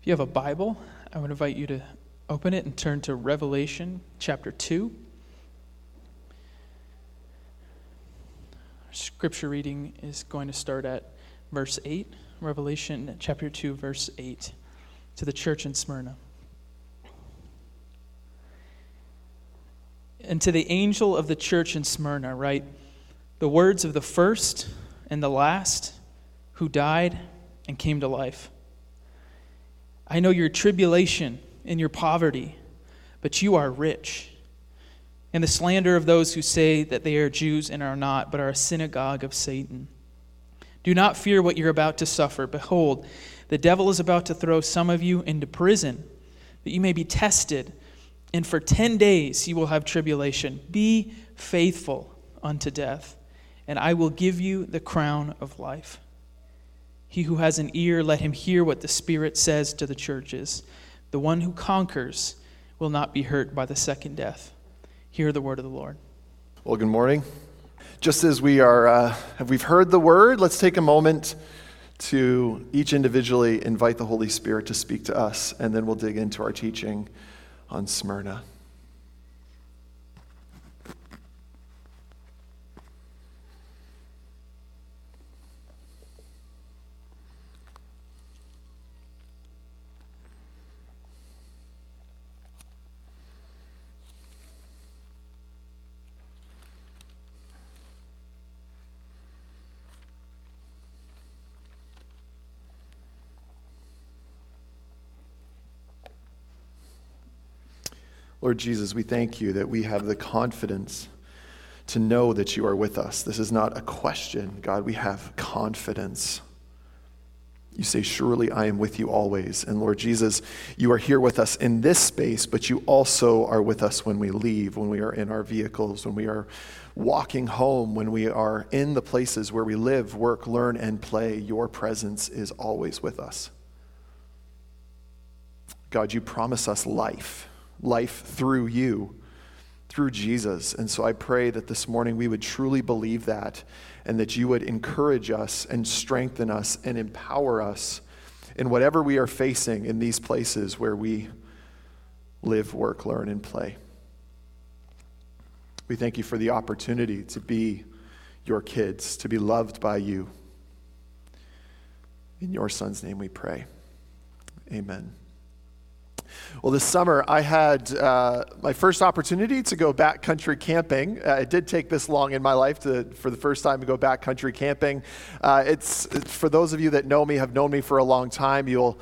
If you have a Bible, I would invite you to open it and turn to Revelation chapter 2. Our scripture reading is going to start at verse 8, Revelation chapter 2, verse 8, to the church in Smyrna. And to the angel of the church in Smyrna, write the words of the first and the last who died and came to life. I know your tribulation and your poverty, but you are rich. And the slander of those who say that they are Jews and are not, but are a synagogue of Satan. Do not fear what you're about to suffer. Behold, the devil is about to throw some of you into prison, that you may be tested and for 10 days you will have tribulation. Be faithful unto death, and I will give you the crown of life. He who has an ear, let him hear what the Spirit says to the churches. The one who conquers will not be hurt by the second death. Hear the word of the Lord. Well, good morning. Just as we are, uh, have we've heard the word, let's take a moment to each individually invite the Holy Spirit to speak to us, and then we'll dig into our teaching on Smyrna. Lord Jesus, we thank you that we have the confidence to know that you are with us. This is not a question, God. We have confidence. You say, Surely I am with you always. And Lord Jesus, you are here with us in this space, but you also are with us when we leave, when we are in our vehicles, when we are walking home, when we are in the places where we live, work, learn, and play. Your presence is always with us. God, you promise us life life through you, through Jesus. And so I pray that this morning we would truly believe that and that you would encourage us and strengthen us and empower us in whatever we are facing in these places where we live, work, learn, and play. We thank you for the opportunity to be your kids, to be loved by you. In your son's name we pray. Amen. Well, this summer I had uh, my first opportunity to go backcountry camping. Uh, it did take this long in my life to, for the first time to go backcountry camping. Uh, it's, it's for those of you that know me, have known me for a long time. You'll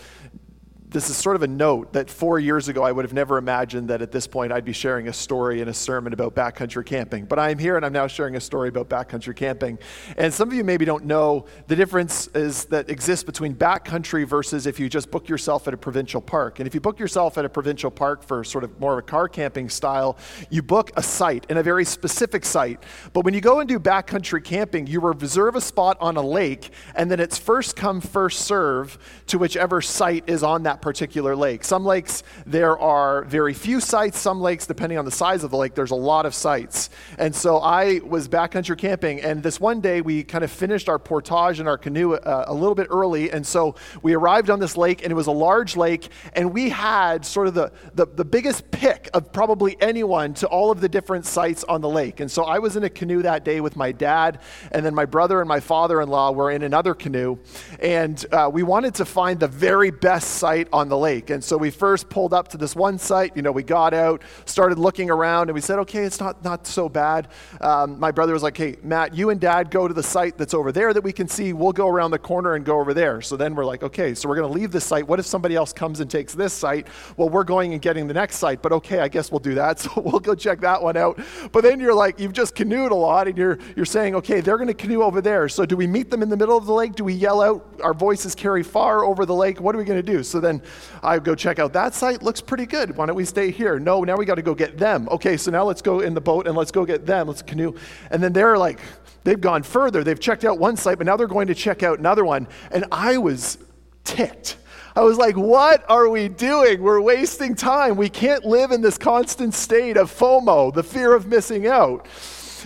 this is sort of a note that four years ago I would have never imagined that at this point I'd be sharing a story and a sermon about backcountry camping. But I'm here and I'm now sharing a story about backcountry camping. And some of you maybe don't know the difference is that exists between backcountry versus if you just book yourself at a provincial park. And if you book yourself at a provincial park for sort of more of a car camping style, you book a site and a very specific site. But when you go and do backcountry camping, you reserve a spot on a lake and then it's first come, first serve to whichever site is on that particular lake. Some lakes, there are very few sites. Some lakes, depending on the size of the lake, there's a lot of sites. And so I was backcountry camping, and this one day we kind of finished our portage in our canoe uh, a little bit early. And so we arrived on this lake, and it was a large lake, and we had sort of the, the, the biggest pick of probably anyone to all of the different sites on the lake. And so I was in a canoe that day with my dad, and then my brother and my father in law were in another canoe. And uh, we wanted to find the very best site on the lake. And so we first pulled up to this one site. You know, we got out, started looking around, and we said, okay, it's not, not so bad. Um, my brother was like, hey, Matt, you and dad go to the site that's over there that we can see. We'll go around the corner and go over there. So then we're like, okay, so we're going to leave this site. What if somebody else comes and takes this site? Well, we're going and getting the next site, but okay, I guess we'll do that. So we'll go check that one out. But then you're like, you've just canoed a lot, and you're, you're saying, okay, they're going to canoe over there. So do we meet them in the middle of the lake? Do we yell out? Our voices carry far over the lake. What are we going to do? So then I go check out that site, looks pretty good. Why don't we stay here? No, now we got to go get them. Okay, so now let's go in the boat and let's go get them. Let's canoe. And then they're like, they've gone further. They've checked out one site, but now they're going to check out another one. And I was ticked. I was like, what are we doing? We're wasting time. We can't live in this constant state of FOMO, the fear of missing out.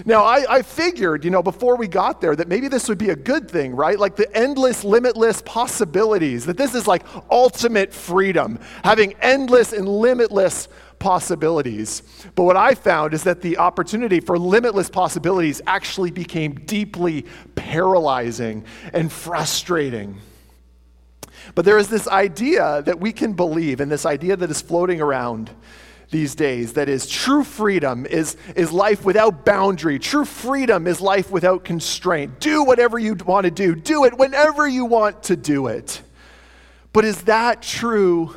Now, I, I, figured, you know, before we got there that maybe this would be a good thing, right? Like the endless, limitless possibilities, that this is like ultimate freedom, having endless and limitless possibilities. But what I found is that the opportunity for limitless possibilities actually became deeply paralyzing and frustrating. But there is this idea that we can believe, and this idea that is floating around these days that is true freedom is, is life without boundary. True freedom is life without constraint. Do whatever you want to do, do it whenever you want to do it. But is that true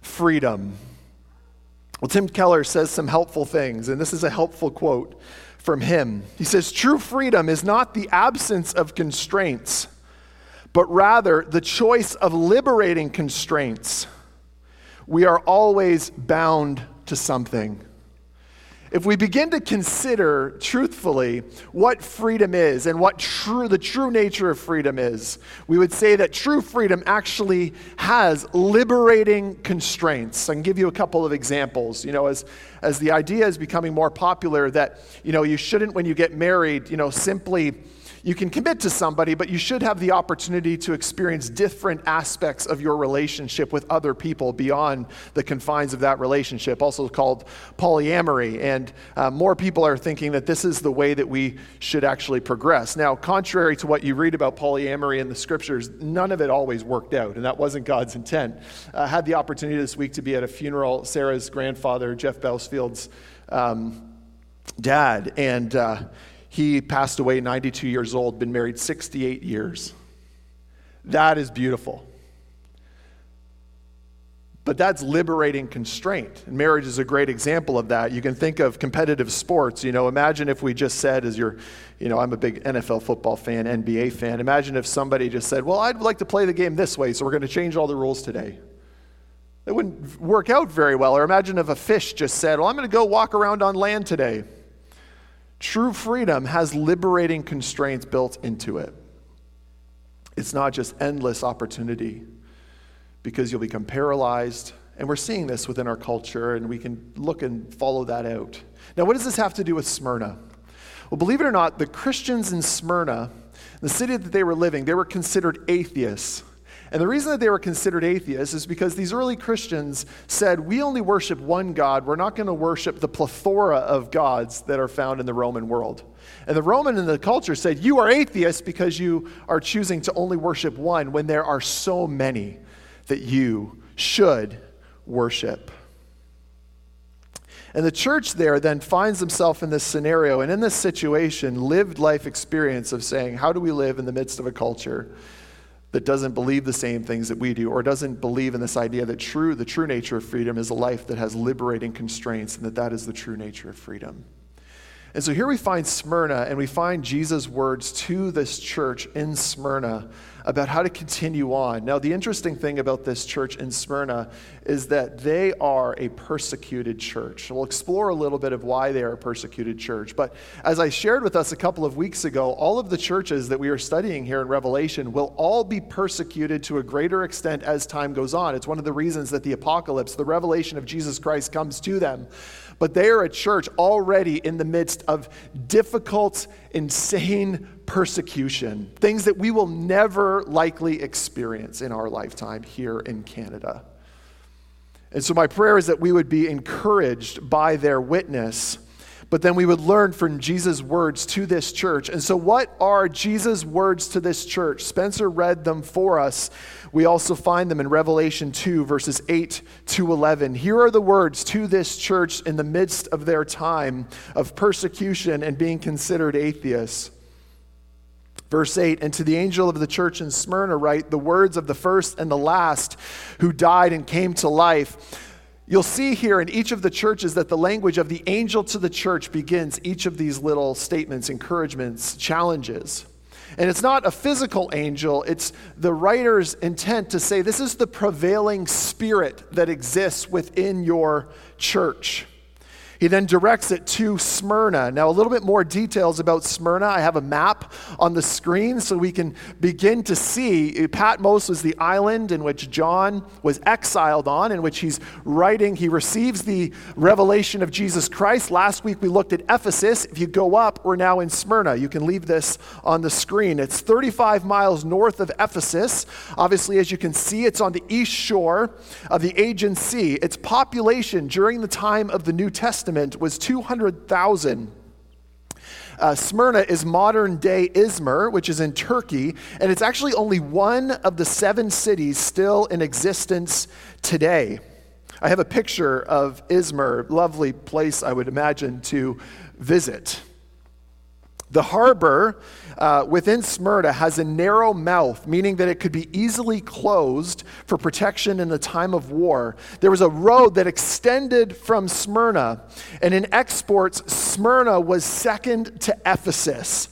freedom? Well, Tim Keller says some helpful things, and this is a helpful quote from him. He says, True freedom is not the absence of constraints, but rather the choice of liberating constraints. We are always bound to something. If we begin to consider truthfully what freedom is and what true, the true nature of freedom is, we would say that true freedom actually has liberating constraints. I can give you a couple of examples. You know, as, as the idea is becoming more popular that, you know, you shouldn't, when you get married, you know, simply you can commit to somebody, but you should have the opportunity to experience different aspects of your relationship with other people beyond the confines of that relationship, also called polyamory. And uh, more people are thinking that this is the way that we should actually progress. Now, contrary to what you read about polyamory in the scriptures, none of it always worked out, and that wasn't God's intent. I had the opportunity this week to be at a funeral, Sarah's grandfather, Jeff Bousfield's um, dad, and uh, he passed away 92 years old, been married 68 years. That is beautiful. But that's liberating constraint. And marriage is a great example of that. You can think of competitive sports. You know, imagine if we just said, as you're, you know, I'm a big NFL football fan, NBA fan. Imagine if somebody just said, well, I'd like to play the game this way, so we're going to change all the rules today. It wouldn't work out very well. Or imagine if a fish just said, well, I'm going to go walk around on land today. True freedom has liberating constraints built into it. It's not just endless opportunity because you'll become paralyzed. And we're seeing this within our culture, and we can look and follow that out. Now, what does this have to do with Smyrna? Well, believe it or not, the Christians in Smyrna, the city that they were living, they were considered atheists. And the reason that they were considered atheists is because these early Christians said, We only worship one God. We're not going to worship the plethora of gods that are found in the Roman world. And the Roman in the culture said, You are atheists because you are choosing to only worship one when there are so many that you should worship. And the church there then finds himself in this scenario and in this situation, lived life experience of saying, How do we live in the midst of a culture? That doesn't believe the same things that we do or doesn't believe in this idea that true the true nature of freedom is a life that has liberating constraints and that that is the true nature of freedom. And so here we find Smyrna, and we find Jesus' words to this church in Smyrna about how to continue on. Now, the interesting thing about this church in Smyrna is that they are a persecuted church. We'll explore a little bit of why they are a persecuted church. But as I shared with us a couple of weeks ago, all of the churches that we are studying here in Revelation will all be persecuted to a greater extent as time goes on. It's one of the reasons that the apocalypse, the revelation of Jesus Christ, comes to them but they are a church already in the midst of difficult, insane persecution, things that we will never likely experience in our lifetime here in Canada. And so, my prayer is that we would be encouraged by their witness but then we would learn from Jesus' words to this church. And so, what are Jesus' words to this church? Spencer read them for us. We also find them in Revelation 2, verses 8 to 11. Here are the words to this church in the midst of their time of persecution and being considered atheists. Verse 8, and to the angel of the church in Smyrna, write the words of the first and the last who died and came to life. You'll see here in each of the churches that the language of the angel to the church begins each of these little statements, encouragements, challenges. And it's not a physical angel, it's the writer's intent to say this is the prevailing spirit that exists within your church. He then directs it to Smyrna. Now, a little bit more details about Smyrna. I have a map on the screen so we can begin to see. Patmos was the island in which John was exiled on, in which he's writing. He receives the revelation of Jesus Christ. Last week we looked at Ephesus. If you go up, we're now in Smyrna. You can leave this on the screen. It's 35 miles north of Ephesus. Obviously, as you can see, it's on the east shore of the Aegean Sea. Its population during the time of the New Testament Testament was 200,000. Uh, Smyrna is modern day Izmir, which is in Turkey, and it's actually only one of the seven cities still in existence today. I have a picture of Izmir, lovely place I would imagine to visit. The harbor uh, within Smyrna has a narrow mouth, meaning that it could be easily closed for protection in the time of war. There was a road that extended from Smyrna, and in exports, Smyrna was second to Ephesus.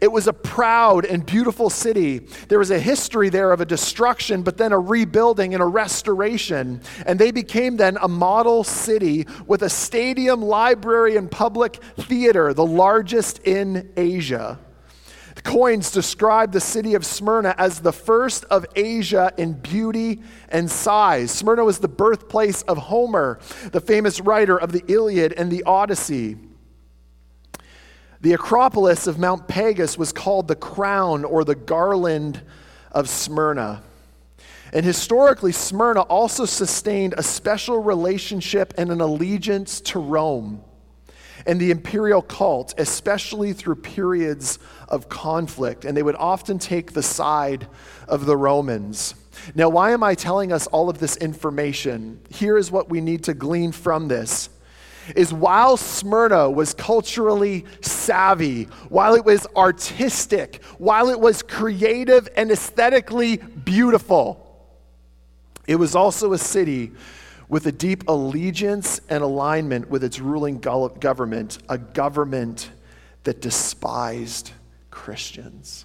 It was a proud and beautiful city. There was a history there of a destruction, but then a rebuilding and a restoration. And they became then a model city with a stadium, library, and public theater, the largest in Asia. The coins describe the city of Smyrna as the first of Asia in beauty and size. Smyrna was the birthplace of Homer, the famous writer of the Iliad and the Odyssey. The Acropolis of Mount Pagus was called the crown or the garland of Smyrna. And historically, Smyrna also sustained a special relationship and an allegiance to Rome and the imperial cult, especially through periods of conflict. And they would often take the side of the Romans. Now, why am I telling us all of this information? Here is what we need to glean from this is while Smyrna was culturally savvy, while it was artistic, while it was creative and aesthetically beautiful, it was also a city with a deep allegiance and alignment with its ruling government, a government that despised Christians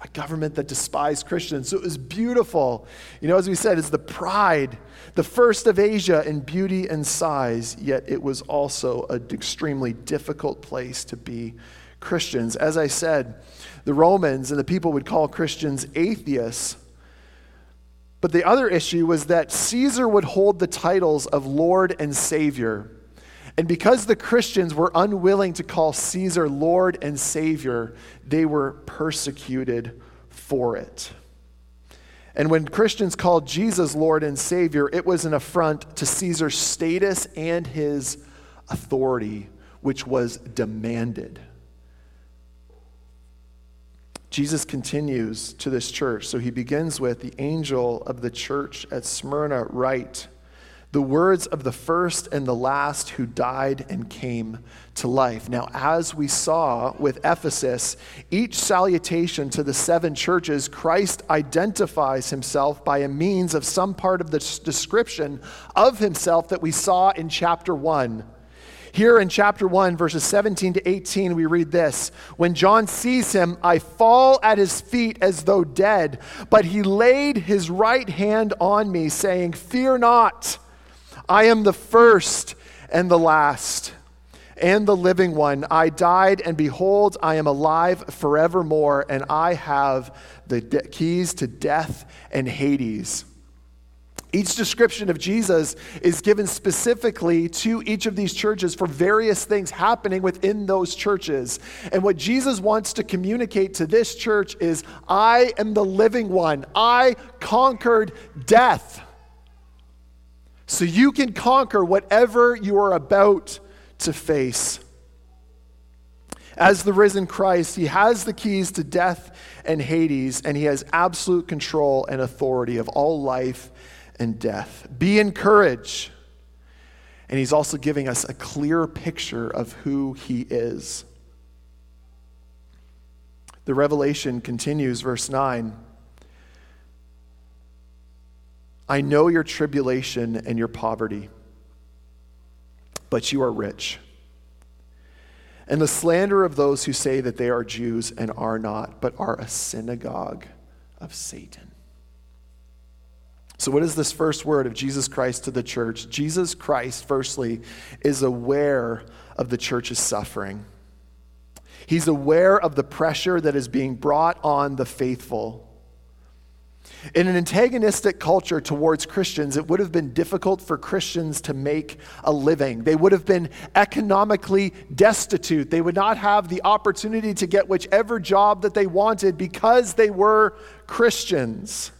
a government that despised Christians. So it was beautiful. You know, as we said, it's the pride, the first of Asia in beauty and size, yet it was also an extremely difficult place to be Christians. As I said, the Romans and the people would call Christians atheists. But the other issue was that Caesar would hold the titles of Lord and Savior. And because the Christians were unwilling to call Caesar Lord and Savior, they were persecuted for it. And when Christians called Jesus Lord and Savior, it was an affront to Caesar's status and his authority, which was demanded. Jesus continues to this church. So he begins with the angel of the church at Smyrna, write the words of the first and the last who died and came to life. Now, as we saw with Ephesus, each salutation to the seven churches, Christ identifies himself by a means of some part of the description of himself that we saw in chapter 1. Here in chapter 1, verses 17 to 18, we read this When John sees him, I fall at his feet as though dead, but he laid his right hand on me, saying, Fear not. I am the first and the last and the living one. I died, and behold, I am alive forevermore, and I have the de- keys to death and Hades. Each description of Jesus is given specifically to each of these churches for various things happening within those churches. And what Jesus wants to communicate to this church is I am the living one, I conquered death so you can conquer whatever you are about to face. As the risen Christ, he has the keys to death and Hades, and he has absolute control and authority of all life and death. Be encouraged. And he's also giving us a clear picture of who he is. The revelation continues, verse 9. I know your tribulation and your poverty, but you are rich. And the slander of those who say that they are Jews and are not, but are a synagogue of Satan. So, what is this first word of Jesus Christ to the church? Jesus Christ, firstly, is aware of the church's suffering. He's aware of the pressure that is being brought on the faithful. In an antagonistic culture towards Christians, it would have been difficult for Christians to make a living. They would have been economically destitute. They would not have the opportunity to get whichever job that they wanted because they were Christians.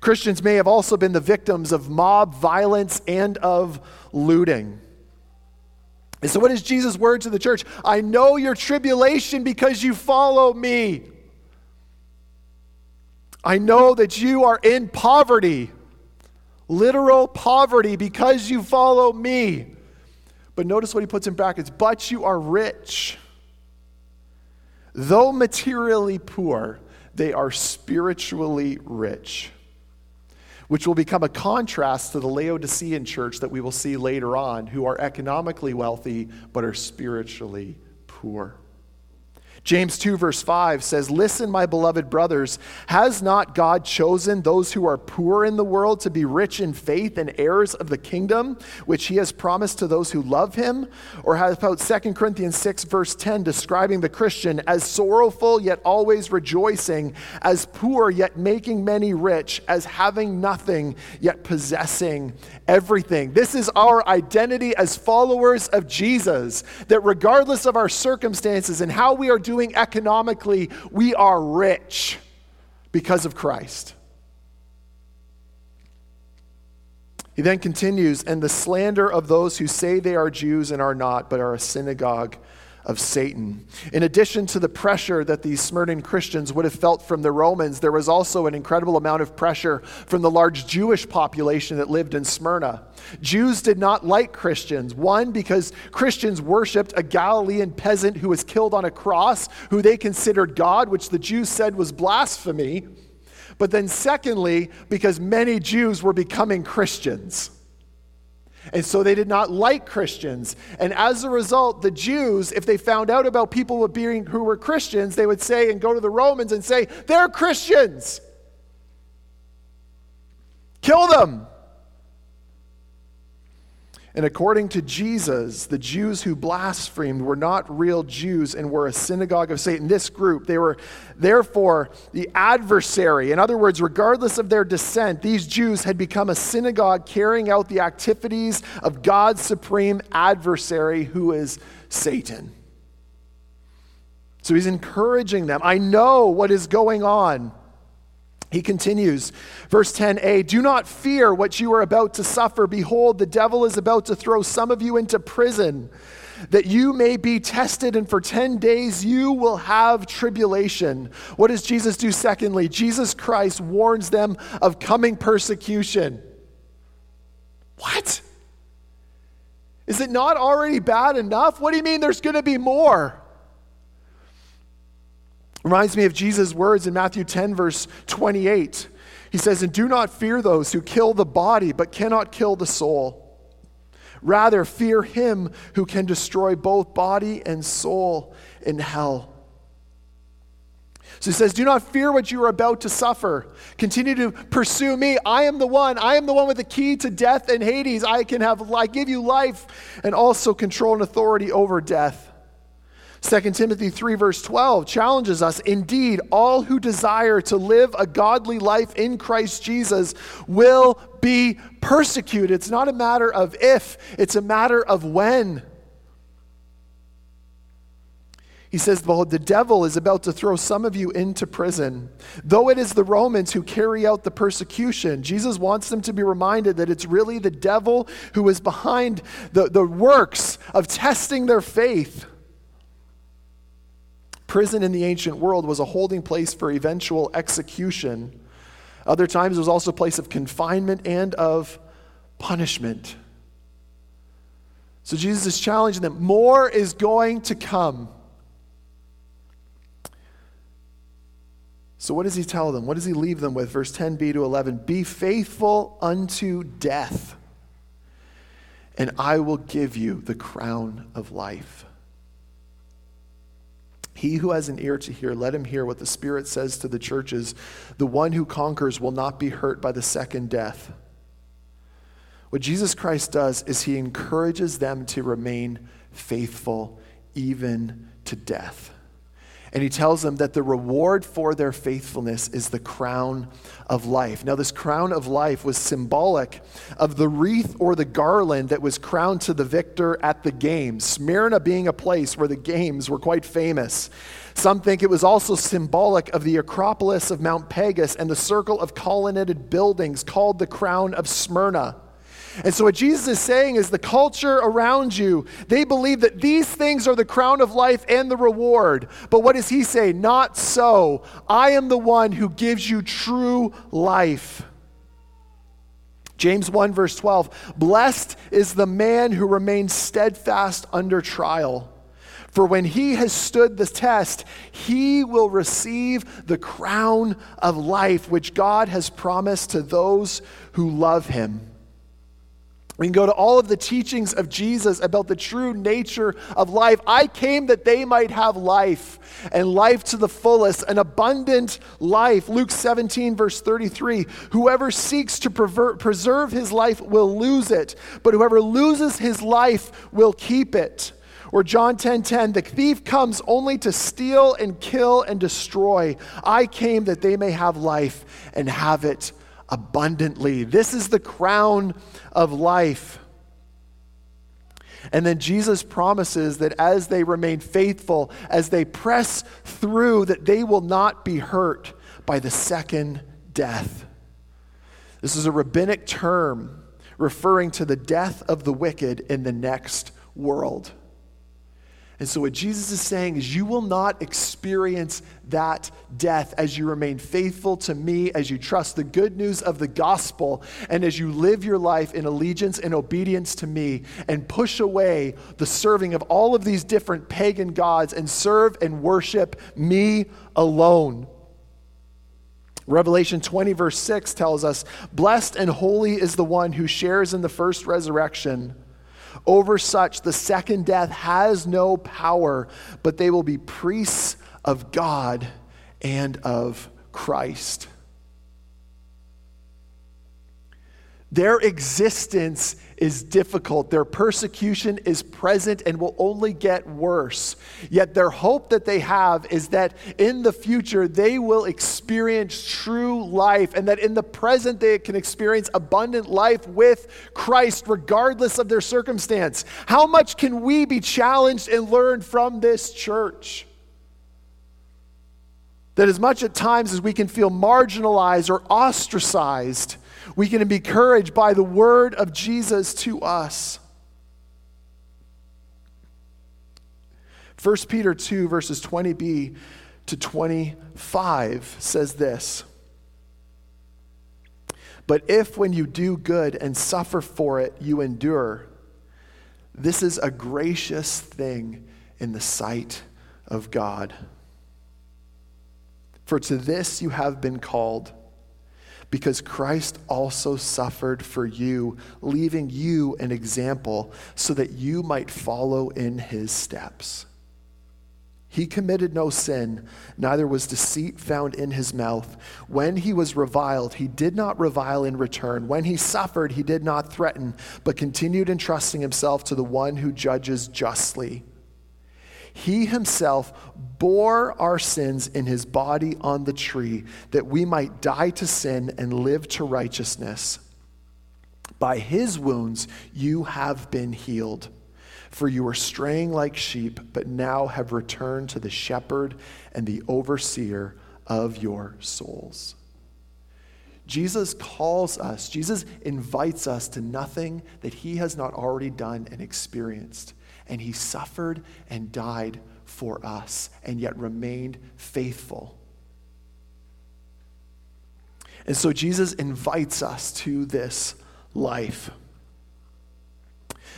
Christians may have also been the victims of mob violence and of looting. And so, what is Jesus' word to the church? I know your tribulation because you follow me. I know that you are in poverty, literal poverty, because you follow me. But notice what he puts in brackets but you are rich. Though materially poor, they are spiritually rich which will become a contrast to the Laodicean church that we will see later on, who are economically wealthy but are spiritually poor. James 2, verse 5 says, Listen, my beloved brothers, has not God chosen those who are poor in the world to be rich in faith and heirs of the kingdom, which he has promised to those who love him? Or how about 2 Corinthians 6, verse 10, describing the Christian as sorrowful yet always rejoicing, as poor yet making many rich, as having nothing yet possessing everything? This is our identity as followers of Jesus, that regardless of our circumstances and how we are doing, doing economically, we are rich because of Christ. He then continues, and the slander of those who say they are Jews and are not, but are a synagogue of Satan. In addition to the pressure that these Smyrna Christians would have felt from the Romans, there was also an incredible amount of pressure from the large Jewish population that lived in Smyrna. Jews did not like Christians. One, because Christians worshiped a Galilean peasant who was killed on a cross, who they considered God, which the Jews said was blasphemy. But then, secondly, because many Jews were becoming Christians. And so they did not like Christians. And as a result, the Jews, if they found out about people being, who were Christians, they would say and go to the Romans and say, They're Christians. Kill them. And according to Jesus, the Jews who blasphemed were not real Jews and were a synagogue of Satan. This group, they were therefore the adversary. In other words, regardless of their descent, these Jews had become a synagogue carrying out the activities of God's supreme adversary, who is Satan. So he's encouraging them. I know what is going on. He continues, verse 10a Do not fear what you are about to suffer. Behold, the devil is about to throw some of you into prison, that you may be tested, and for 10 days you will have tribulation. What does Jesus do secondly? Jesus Christ warns them of coming persecution. What? Is it not already bad enough? What do you mean there's going to be more? Reminds me of Jesus' words in Matthew 10, verse 28. He says, And do not fear those who kill the body, but cannot kill the soul. Rather, fear him who can destroy both body and soul in hell. So he says, Do not fear what you are about to suffer. Continue to pursue me. I am the one. I am the one with the key to death and Hades. I can have, I give you life and also control and authority over death. 2 Timothy 3, verse 12 challenges us Indeed, all who desire to live a godly life in Christ Jesus will be persecuted. It's not a matter of if, it's a matter of when. He says, the devil is about to throw some of you into prison. Though it is the Romans who carry out the persecution, Jesus wants them to be reminded that it's really the devil who is behind the, the works of testing their faith. Prison in the ancient world was a holding place for eventual execution. Other times, it was also a place of confinement and of punishment. So Jesus is challenging them. More is going to come. So, what does he tell them? What does he leave them with? Verse 10b to 11 Be faithful unto death, and I will give you the crown of life. He who has an ear to hear, let him hear what the Spirit says to the churches. The one who conquers will not be hurt by the second death. What Jesus Christ does is he encourages them to remain faithful even to death. And he tells them that the reward for their faithfulness is the crown of life. Now, this crown of life was symbolic of the wreath or the garland that was crowned to the victor at the games, Smyrna being a place where the games were quite famous. Some think it was also symbolic of the Acropolis of Mount Pagus and the circle of colonnaded buildings called the crown of Smyrna. And so, what Jesus is saying is the culture around you, they believe that these things are the crown of life and the reward. But what does he say? Not so. I am the one who gives you true life. James 1, verse 12 Blessed is the man who remains steadfast under trial. For when he has stood the test, he will receive the crown of life which God has promised to those who love him. We can go to all of the teachings of Jesus about the true nature of life. I came that they might have life and life to the fullest, an abundant life. Luke 17, verse 33 Whoever seeks to preserve his life will lose it, but whoever loses his life will keep it. Or John 10:10, 10, 10, the thief comes only to steal and kill and destroy. I came that they may have life and have it abundantly. This is the crown of life. And then Jesus promises that as they remain faithful, as they press through, that they will not be hurt by the second death. This is a rabbinic term referring to the death of the wicked in the next world. And so, what Jesus is saying is, you will not experience that death as you remain faithful to me, as you trust the good news of the gospel, and as you live your life in allegiance and obedience to me, and push away the serving of all of these different pagan gods and serve and worship me alone. Revelation 20, verse 6 tells us, Blessed and holy is the one who shares in the first resurrection. Over such, the second death has no power, but they will be priests of God and of Christ. Their existence is difficult. Their persecution is present and will only get worse. Yet their hope that they have is that in the future they will experience true life and that in the present they can experience abundant life with Christ regardless of their circumstance. How much can we be challenged and learn from this church? That as much at times as we can feel marginalized or ostracized, we can be encouraged by the word of Jesus to us. 1 Peter 2, verses 20b to 25 says this But if when you do good and suffer for it, you endure, this is a gracious thing in the sight of God. For to this you have been called because Christ also suffered for you, leaving you an example so that you might follow in his steps. He committed no sin, neither was deceit found in his mouth. When he was reviled, he did not revile in return. When he suffered, he did not threaten, but continued entrusting himself to the one who judges justly. He himself bore our sins in his body on the tree, that we might die to sin and live to righteousness. By his wounds you have been healed. For you were straying like sheep, but now have returned to the shepherd and the overseer of your souls. Jesus calls us, Jesus invites us to nothing that he has not already done and experienced and he suffered and died for us and yet remained faithful. And so Jesus invites us to this life.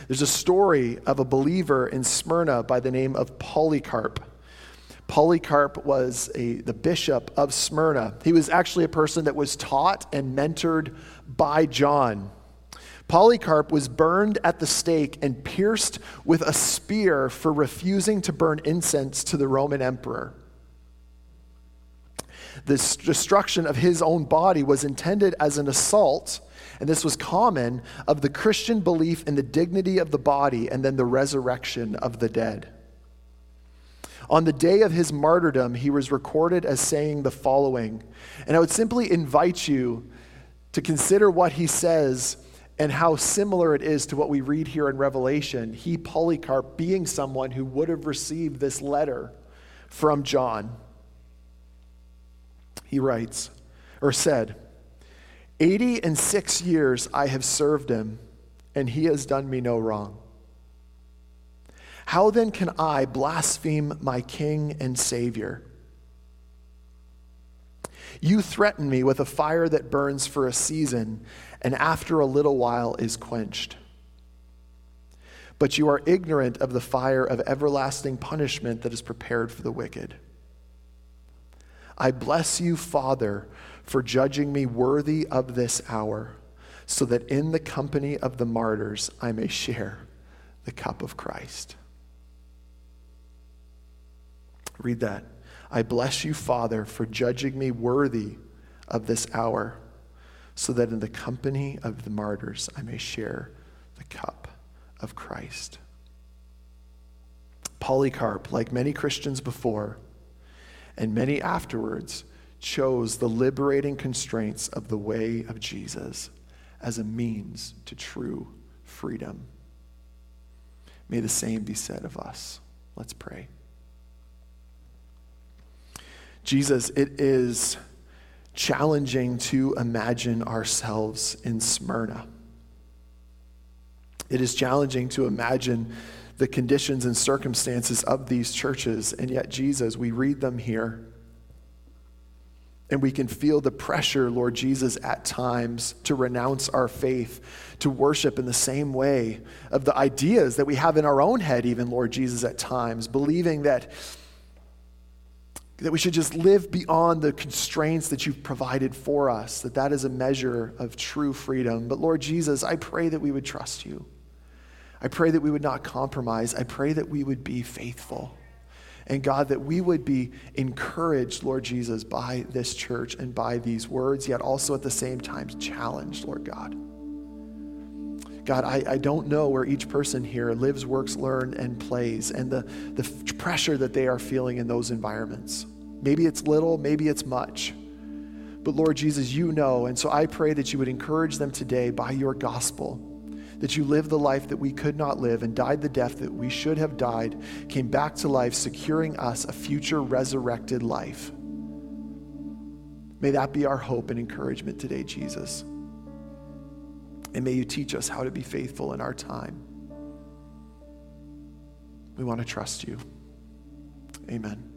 There's a story of a believer in Smyrna by the name of Polycarp. Polycarp was a, the bishop of Smyrna. He was actually a person that was taught and mentored by John. Polycarp was burned at the stake and pierced with a spear for refusing to burn incense to the Roman emperor. This destruction of his own body was intended as an assault, and this was common, of the Christian belief in the dignity of the body and then the resurrection of the dead. On the day of his martyrdom, he was recorded as saying the following, and I would simply invite you to consider what he says and how similar it is to what we read here in Revelation. He, Polycarp, being someone who would have received this letter from John. He writes, or said, 80 and six years I have served him, and he has done me no wrong. How then can I blaspheme my King and Savior? You threaten me with a fire that burns for a season and after a little while is quenched. But you are ignorant of the fire of everlasting punishment that is prepared for the wicked. I bless you, Father, for judging me worthy of this hour, so that in the company of the martyrs I may share the cup of Christ. Read that. I bless you, Father, for judging me worthy of this hour, so that in the company of the martyrs I may share the cup of Christ. Polycarp, like many Christians before and many afterwards, chose the liberating constraints of the way of Jesus as a means to true freedom. May the same be said of us. Let's pray. Jesus, it is challenging to imagine ourselves in Smyrna. It is challenging to imagine the conditions and circumstances of these churches, and yet, Jesus, we read them here. And we can feel the pressure, Lord Jesus, at times to renounce our faith, to worship in the same way of the ideas that we have in our own head, even, Lord Jesus, at times, believing that that we should just live beyond the constraints that you've provided for us, that that is a measure of true freedom. But Lord Jesus, I pray that we would trust you. I pray that we would not compromise. I pray that we would be faithful. And God, that we would be encouraged, Lord Jesus, by this church and by these words, yet also at the same time challenged, Lord God. God, I, I don't know where each person here lives, works, learns, and plays, and the, the pressure that they are feeling in those environments. Maybe it's little, maybe it's much. But Lord Jesus, you know. And so I pray that you would encourage them today by your gospel, that you lived the life that we could not live and died the death that we should have died, came back to life, securing us a future resurrected life. May that be our hope and encouragement today, Jesus. And may you teach us how to be faithful in our time. We want to trust you. Amen.